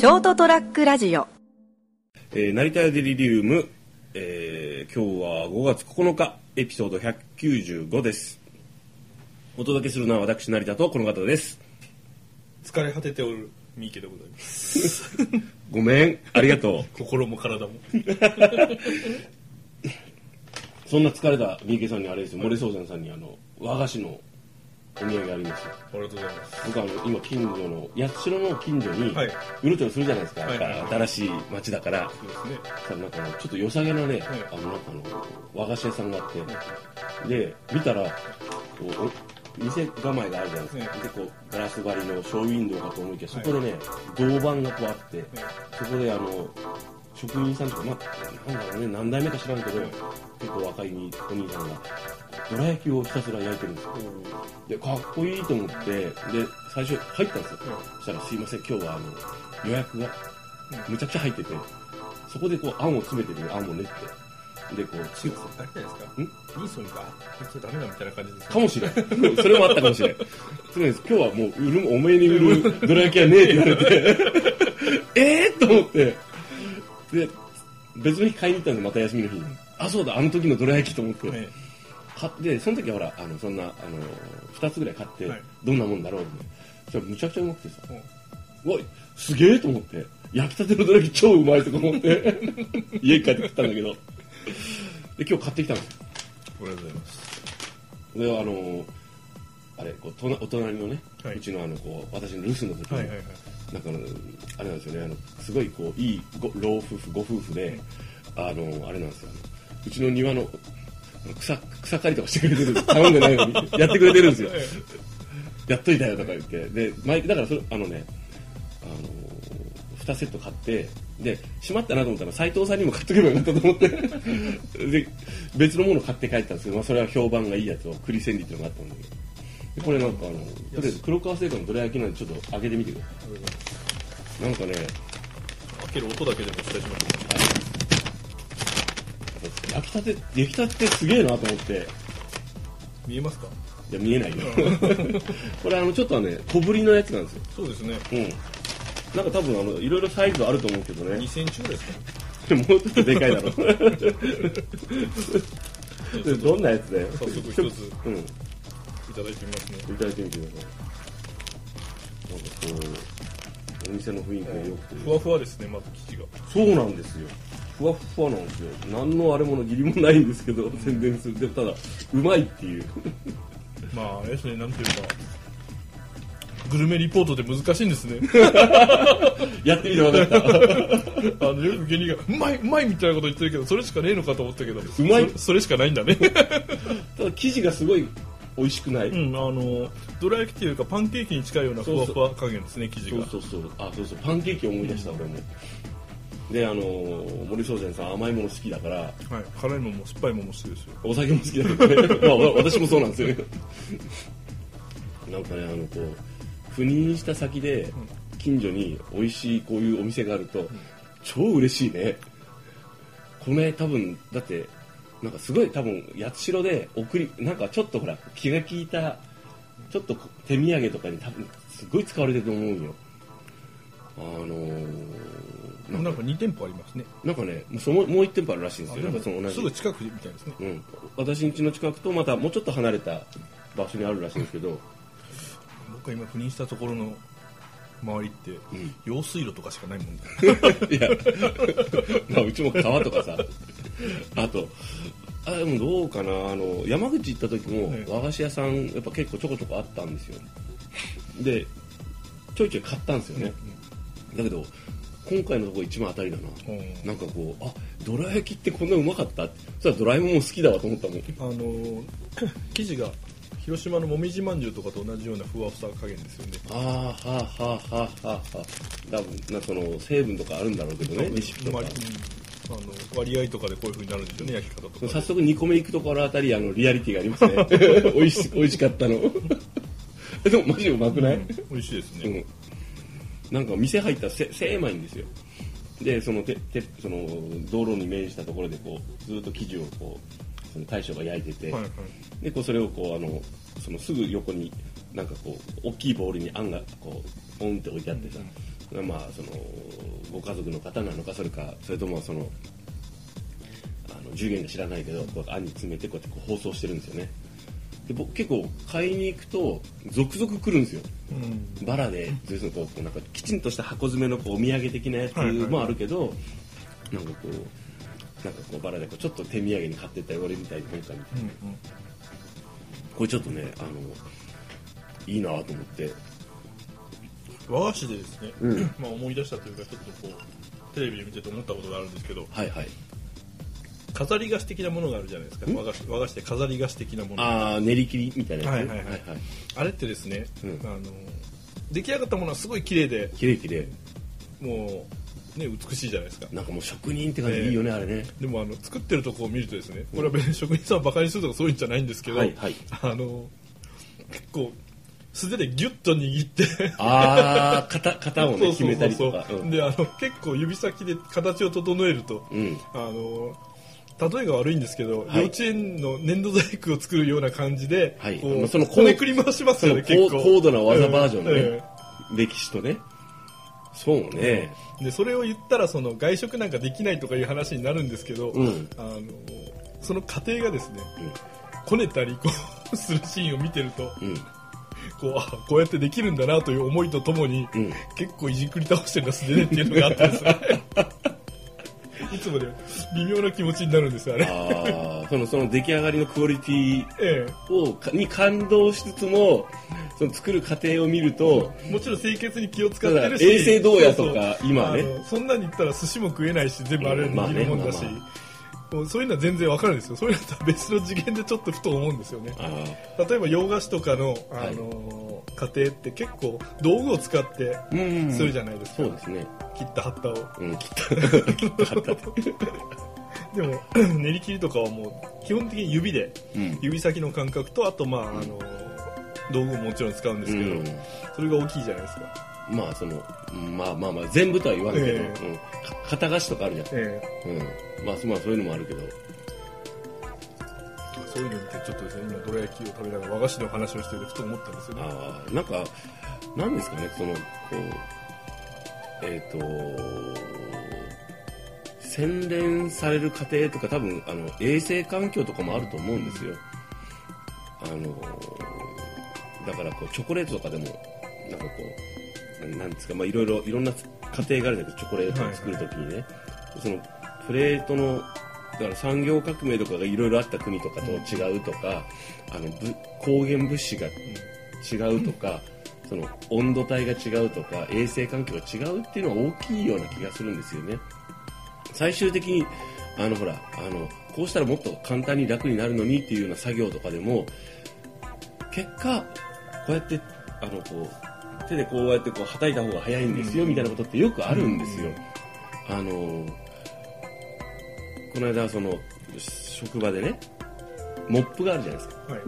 ショートトラックラジオ。えー、成田屋デリリウム、えー、今日は5月9日エピソード195です。お届けするのは私成田とこの方です。疲れ果てておる三池でございます。ごめんありがとう。心も体も。そんな疲れた三池さんにあれですよ森宗山さんにあの和菓子のお土産あります。よありがとうございます。僕あの今近所の八代の近所にはい。うろちょろするじゃないですか、はい。はいはい新しい町だから。そうですね。なんかちょっと良さげなね、い。あのなんかあの和菓子屋さんがあって、で見たらこうお店構えがあるじゃないですか、はい。でこうガラス張りのショーウィンドウかと思いきやそこでね、銅板がこうあって、そこであの職人さんとか、まあ、なんだろうね何代目か知らんけど、結構若いお兄さんがどら焼きをひたすら焼いてるんですよ。でかっこいいと思ってで最初入ったんですよ、そしたら「すいません今日はあの予約がむちゃくちゃ入っててそこでこうあんを詰めてるあんを練って。でこう作ってあれじゃないですか？いいそれか？それダメだみたいな感じですかもしれん。それもあったかもしれん。とりあえず今日はもう売るおめえに売るどら焼きはねえって言われて。ええと思って。で別の日買いに行ったんですまた休みの日に。あそうだあの時のどら焼きと思って、ね買ってその時はほらあのそんなあの2つぐらい買って、はい。どんなもんだろうって。そしたらむちゃくちゃうまくてさ。うん。うわすげえと思って。焼きたてのどら焼き超うまいとか思って。家に帰って食ったんだけど。で今日買ってきたんですよありがとうございます。であのあれこうお隣のね、はい。うちのあのこう私の留守の時に、はいはいはい。なんかあのあれなんですよね。あのすごいこういいご老夫婦ご夫婦で、あのあれなんですよ。うちの庭の草草刈りとかしてくれてる。頼んでないのに。やってくれてるんですよ。やっといたよとか言って。で毎だからそれあのねあの2セット買ってでしまったなと思ったら斎藤さんにも買っとけばよかったと思って。で別のもの買って帰ったんですけど、まあ、それは評判がいいやつを栗千里っていうのがあったんだけど。でこれなんかあのとりあえず黒川製菓のどら焼きなんでちょっと開けてみてください。なんかね開ける音だけでも期待しまし焼きたて出来たてすげえなと思って。見えますか？いや見えないよ。これあのちょっとね小ぶりのやつなんですよ。そうですね。うん。なんか多分あのいろいろサイズあると思うけどね。2センチぐらいですか？でももうちょっとでかいだろ。でどんなやつだよ？早速一つうん。いただいてみますね。いただいてみてください。なんかこうお店の雰囲気が良くて。ふわふわですねまず生地が。そうなんですよふわっふわなんですよ。何のあれもの義理もないんですけど宣伝する。でもただうまいっていう。まああれですねなんていうか。グルメリポートで難しいんですね。やってみて分かった。あのよく芸人がうまいうまいみたいなこと言ってるけどそれしかねえのかと思ったけど。うまい？そそれしかないんだね。ただ生地がすごい美味しくない、うんあのどら焼きっていうかパンケーキに近いようなふわふわ加減ですね生地そうがそうそう。あそうそう。パンケーキ思い出した、俺もであのー森宗禅さん甘いもの好きだからはい辛いもんも酸っぱいもんも好きですよ。お酒も好きだけどね。まあわ私もそうなんですよ。なんかねあのこう赴任した先で近所に美味しいこういうお店があると、超嬉しいね。これ多分だってなんかすごい多分八代で送りなんかちょっとほら気が利いたちょっとこ手土産とかに多分すごい使われてると思うよ。あのーなん。かなんか2店舗ありますね。なんかねもうそのもう一店舗あるらしいんですよ。なんかその同じ。すぐ近くみたいですね。うん、私ん家の近くとまたもうちょっと離れた場所にあるらしいんですけど。僕が今赴任したところの周りって、ん。用水路とかしかないもんだ いや、まあ、うちも川とかさ。あとあでもどうかな。あの山口行った時もはい和菓子屋さんやっぱ結構ちょこちょこあったんですよ。でちょいちょい買ったんですよね、だけど今回のところ一番当たりだな、うん。なんかこうあどら焼きってこんなうまかった？そしたらドラえもんも好きだわと思ったもん。あのー 生地が広島のもみじまんじゅうとかと同じようなふわふわ加減ですよね。ああはあはあはあはあはあ多分なその成分とかあるんだろうけどねレシピとか。割うん。あの割合とかでこういう風になるんですよね焼き方とかで。早速2個目行くところあたりあのリアリティがありますね。美味し美味しかったの。でもマジうまくない、美味しいですね、うん、なんか店入ったらせ狭いんですよ。でそのててその道路に面したところでこうずっと生地をこうその大将が焼いてて、はいはい。でこうそれをこうあのそのすぐ横になんかこう大きいボウルにあんがこうポンって置いてあってさ、まあそのご家族の方なのかそれかそれともそのあの従業員が知らないけどこう網に詰めてこうやってこう包装してるんですよねで僕結構買いに行くと続々来るんですよ。うん。バラで要するにこうなんかきちんとした箱詰めのこうお土産的なやつもあるけど、なんかこうなんかこうバラでこうちょっと手土産に買ってったよ俺みたいな本かみたいなうん。これちょっとねあのいいなと思って。和菓子でですね、うん。まあ思い出したというかちょっとこうテレビで見てて思ったことがあるんですけど。はいはい飾り菓子的なものがあるじゃないですか。和菓子和菓子で飾り菓子的なもの。ああ練り切りみたいなやつ、はいはいはい。あれってですね、うん。あの出来上がったものはすごい綺麗で。綺麗綺麗。もうね美しいじゃないですか。なんかもう職人って感じでいいよね、あれね。でもあの作ってるとこを見るとですねこれは別に職人さんをバカにするとかそういうんじゃないんですけど、はいはい。あの結構素手でギュッと握って。ああ型型をね決めたりとか。うん。であの結構指先で形を整えると、うん。あの例えが悪いんですけど、はい。幼稚園の粘土細工を作るような感じで、はい。こうまあそのこねくり回しますよね結構。高高度な技バージョンね。え歴史とね。そうね。えでそれを言ったらその外食なんかできないとかいう話になるんですけど、うん。あのその過程がですね、こねたりこうするシーンを見てるとうん。こうあこうやってできるんだなという思いとともに、うん。結構いじくり倒してるの素手でっていうのがあってですね微妙な気持ちになるんですよあれ。ああそのその出来上がりのクオリティえをかに感動しつつもその作る過程を見るとえ、もちろん清潔に気を使ってるし衛生どうやとか今はねそんなに言ったら寿司も食えないし全部あれ握るもんだし、もうそういうのは全然わかるんですよ。そういうのとは別の次元でちょっとふと思うんですよね。あ例えば洋菓子とかの、あの家庭って結構道具を使ってするじゃないですか、そうですね。切った葉っぱを。うん切った切った貼った でも 練り切りとかはもう基本的に指でうん。指先の感覚とあとまああの道具ももちろん使うんですけど、うん。それが大きいじゃないですか、まあそのうんまあまあまあ全部とは言わんけど、ええ。うん、か肩菓子とかあるじゃん、えうん、まあそまあそういうのもあるけど。えそういうの見てちょっとですね今どら焼きを食べながら和菓子の話をしててふと思ったんですよね。ああなんかなんですかねそのこうえっ、と洗練される過程とか多分あの衛生環境とかもあると思うんですよ。あのだからこうチョコレートとかでもなんかこうなんですかまあいろいろいろんな過程があるじゃないですかチョコレートを作るときにね、そのプレートのだから産業革命とかがいろいろあった国とかと違うとか、あのぶ光源物資が違うとか、その温度帯が違うとか衛生環境が違うっていうのは大きいような気がするんですよね。最終的にあのほらあのこうしたらもっと簡単に楽になるのにっていうような作業とかでも結果こうやってあのこう手でこうやってこうはたいた方が早いんですよみたいなことってよくあるんですよ、あのこの間その職場でねモップがあるじゃないですか。はい。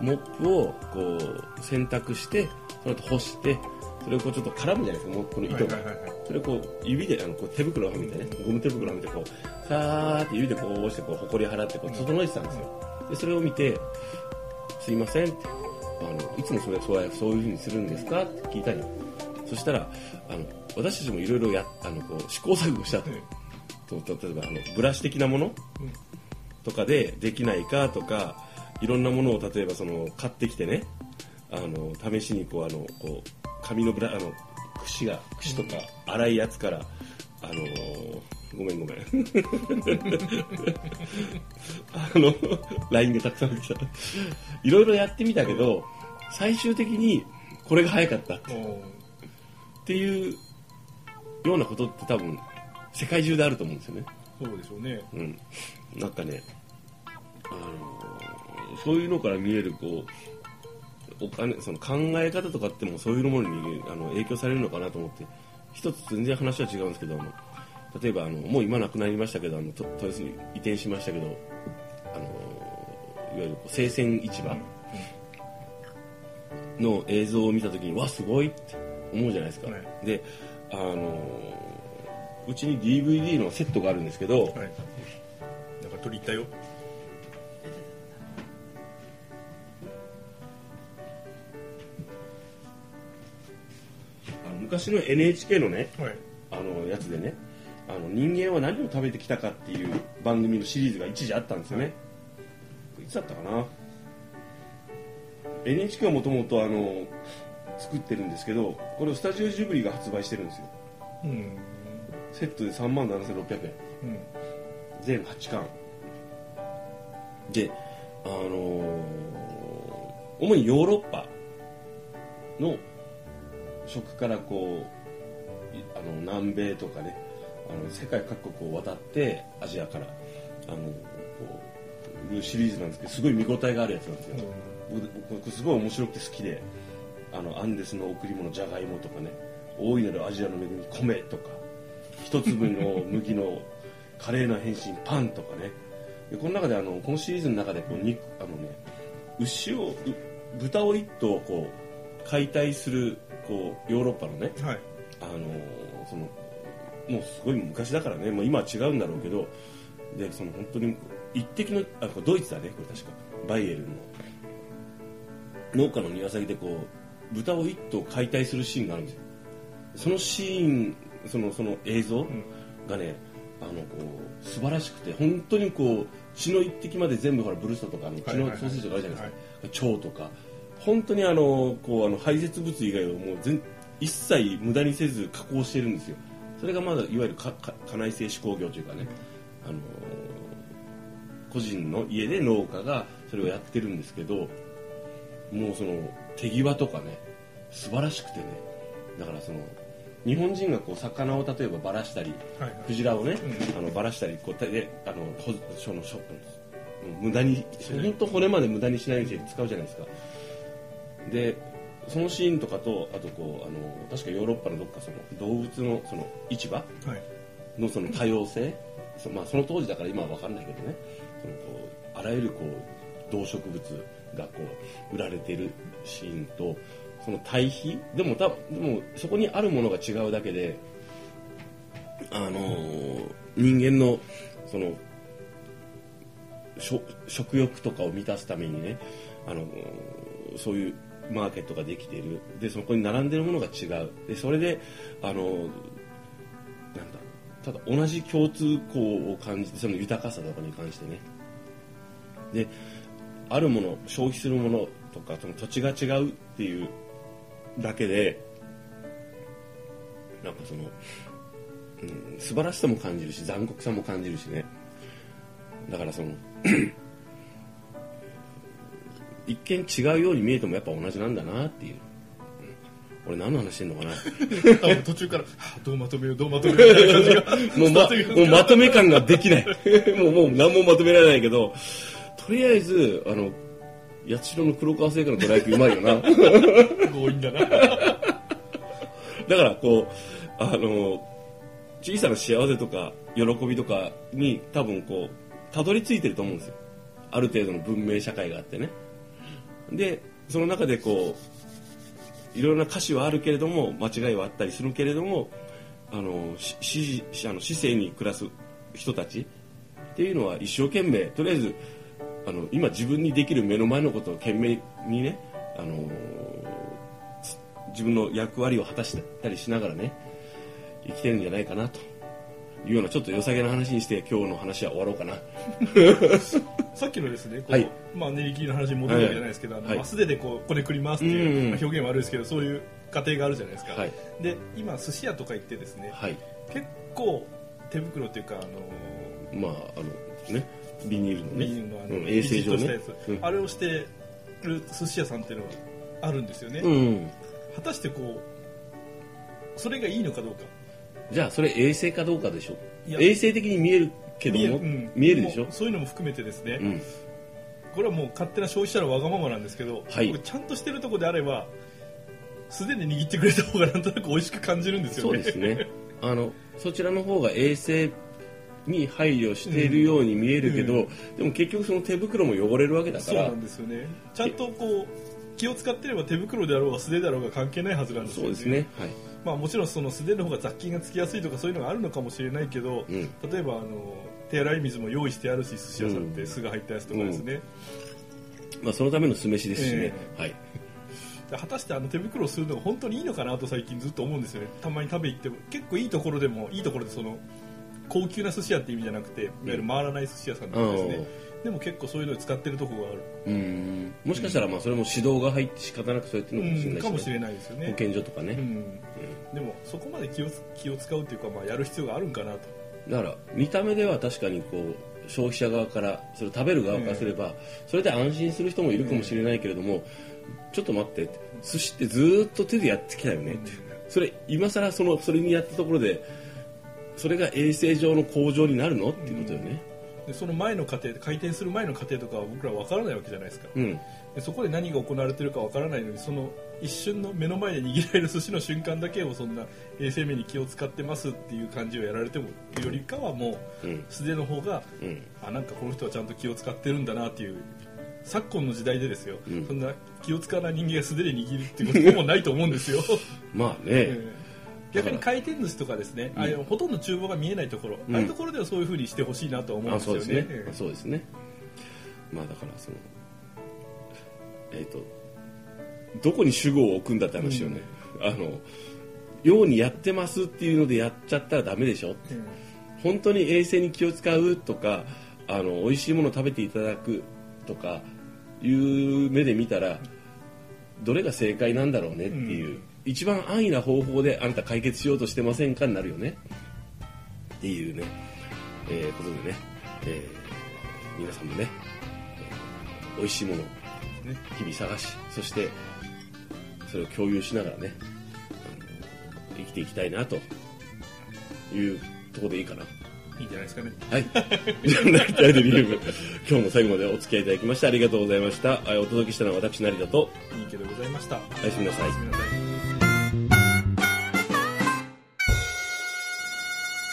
モップをこう洗濯してその後干してそれをこうちょっと絡むじゃないですかモップの糸が、はいはいはいはい。それをこう指であのこう手袋をはめてねゴム手袋をはめてこうさーって指でこう押してこう埃払ってこう整えてたんですよ。でそれを見て「すいません」ってあの「いつもそれそうやそういうふうにするんですか?」って聞いたりそしたらあの私たちもいろいろやあのこう試行錯誤したと。例えばあのブラシ的なもの？とかでできないかとかいろんなものを例えばその買ってきてねあの試しにこうあのこう紙のブラあの櫛が櫛とか粗いやつからあのごめんごめん。あの LINE でたくさん来た。いろいろやってみたけど最終的にこれが早かったっていうようなことって多分世界中であると思うんですよね。そうでしょうね。うん、なんかね、あのそういうのから見えるこうお金その考え方とかってもそういうものにあの影響されるのかなと思って一つ全然話は違うんですけどあの例えばあのもう今なくなりましたけどあのと豊洲に移転しましたけどあのいわゆる生鮮市場の映像を見た時にわすごいって思うじゃないですか、はい。であのうちに DVD のセットがあるんですけど、はい。なんか鳥いったよ。あの昔の NHK のねはい。あのやつでねあの人間は何を食べてきたかっていう番組のシリーズが一時あったんですよね、い、つだったかな？NHK はもともとあの作ってるんですけどこれをスタジオジブリが発売してるんですよ。うんセットで3万7600円うん全8巻。であのー主にヨーロッパの食からこういあの南米とかねあの世界各国を渡ってアジアからあのこういうシリーズなんですけどすごい見応えがあるやつなんですよ、僕僕すごい面白くて好きであのアンデスの贈り物じゃがいもとかね大いなるアジアの恵み米とか一粒の麦の華麗な変身パンとかね。でこの中であのこのシリーズの中でこう肉あのね牛をう豚を一頭こう解体するこうヨーロッパのねはい。あのそのもうすごい昔だからね、まあ、今は違うんだろうけどでその本当に一滴のあこれドイツだねこれ確か。バイエルンの。農家の庭先でこう豚を一頭解体するシーンがあるんですよ。そのシーンそのその映像がね、あのこう素晴らしくて本当にこう血の一滴まで全部ほらブルストとかあの血のソーセージとかあるじゃないですか、腸とか。本当にあのこうあの排泄物以外をもう全一切無駄にせず加工してるんですよ。それがまだいわゆるかか家内製手工業というかね、あの個人の家で農家がそれをやってるんですけどもうその手際とかね素晴らしくてね。だからその日本人がこう魚を例えばばらしたりはいはい。クジラをね、うん。あのばらしたりこう手であのほそのしょ無駄に本当骨まで無駄にしないように使うじゃないですか。でそのシーンとかとあとこうあの確かヨーロッパのどっかその動物のその市場はい。のその多様性そ,、まあ、その当時だから今は分かんないけどね。そのこうあらゆるこう動植物がこう売られているシーンとその対比？でもたでもそこにあるものが違うだけであのー人間のその食欲とかを満たすためにねあのーそういうマーケットができている。でそこに並んでるものが違う。でそれであのーなんだただ同じ共通項を感じてその豊かさとかに関してね。であるもの消費するものとかその土地が違うっていうだけでなんかその、うん、素晴らしさも感じるし残酷さも感じるしね。だからその 一見違うように見えてもやっぱ同じなんだなっていう、うん。俺何の話してんのかな。途中から、はあどうまとめようどうまとめようみたいな感じが もうまもうまとめ感ができない。もうもう何もまとめられないけどとりあえずあの八代の黒川製菓のどら焼きうまいよな。強引だな。だからこうあの小さな幸せとか喜びとかに多分こうたどり着いてると思うんですよ。ある程度の文明社会があってね。でその中でこういろいろな歌詞はあるけれども間違いはあったりするけれどもあのしししあの市政に暮らす人たちっていうのは一生懸命とりあえずあの今自分にできる目の前のことを懸命にねあの自分の役割を果たしたりしながらね生きてるんじゃないかなと。いうようなちょっと良さげな話にして今日の話は終わろうかな。さっきのですね、こうはい。まあ、練り切りの話に戻るわけじゃないですけど、あのはいまあ素手でこうこねくり回すっていう、うん。まあ表現は悪いですけどそういう過程があるじゃないですか、はい。で今寿司屋とか行ってですねはい。結構手袋っていうかあのまああのねビニールのね。ビニールのあの、うん衛生上ね。うん。あれをしてる寿司屋さんっていうのはあるんですよね、うん。果たしてこうそれがいいのかどうか。じゃあそれ衛生かどうかでしょ衛生的に見えるけどもうん。見えるでしょ？そういうのも含めてですね、うん。これはもう勝手な消費者のわがままなんですけど、はい。僕ちゃんとしてるところであれば素手で握ってくれた方がなんとなく美味しく感じるんですよね。そうですね。あのそちらの方が衛生に配慮しているように見えるけど、うんでも結局その手袋も汚れるわけだから。そうなんですよね。ちゃんとこう気を使ってれば手袋であろうが素手であろうが関係ないはずなんですよね。そうですね。はい。まあ、もちろんその素手の方が雑菌がつきやすいとかそういうのがあるのかもしれないけど、うん。例えばあの手洗い水も用意してあるし寿司屋さんって酢が入ったやつとかですね、まあそのための酢飯ですしね、え。はい。で果たしてあの手袋をするのが本当にいいのかなと最近ずっと思うんですよね。たまに食べ行っても結構いいところでもいいところでその高級な寿司屋って意味じゃなくていわゆる回らない寿司屋さんとかですね、でも結構そういうのを使ってるところがある。うん。もしかしたらまあそれも指導が入って仕方なくそうやってるのかもしれないし、ねかもしれないですよね。保健所とかね、うん、でもそこまで気を気を使うっていうか、まあ、やる必要があるんかなと。だから見た目では確かにこう消費者側からそれを食べる側からすれば、それで安心する人もいるかもしれないけれども、ちょっと待って寿司ってずーっと手でやってきたよねって、それ今更そのそれにやったところでそれが衛生上の向上になるの？っていうことよね。でその前の過程回転する前の過程とかは僕ら分からないわけじゃないですか、うん。でそこで何が行われてるか分からないのにその一瞬の目の前で握られる寿司の瞬間だけをそんな衛生面に気を使ってますっていう感じをやられてもよりかはもううん。素手の方がうん。あなんかこの人はちゃんと気を使ってるんだなっていう昨今の時代でですよ、うん。そんな気を使わない人間が素手で握るっていうことほぼないと思うんですよ、まあね、ええ逆に回転寿司とかですね、うん。あほとんど厨房が見えないところ、うん。ああいうところではそういうふうにしてほしいなと思うんあですよそうですね、そうですね。まあだからそのえっ、とどこに主語を置くんだって話よね、あのようにやってますっていうのでやっちゃったらダメでしょえ本当に衛生に気を使うとかあの美味しいものを食べていただくとかいう目で見たらどれが正解なんだろうねっていう、うん一番安易な方法であなた解決しようとしてませんかになるよね。っていうね、えーことでね、えー皆さんもね、えー美味しいものを日々探しそしてそれを共有しながらね生きていきたいなというところでいいかな。いいんじゃないですかね。はい。じゃあ、成田でリルブ、今日も最後までお付き合いいただきましてありがとうございました。あお届けしたのは私、成田と、いいけでございました。おやすみなさい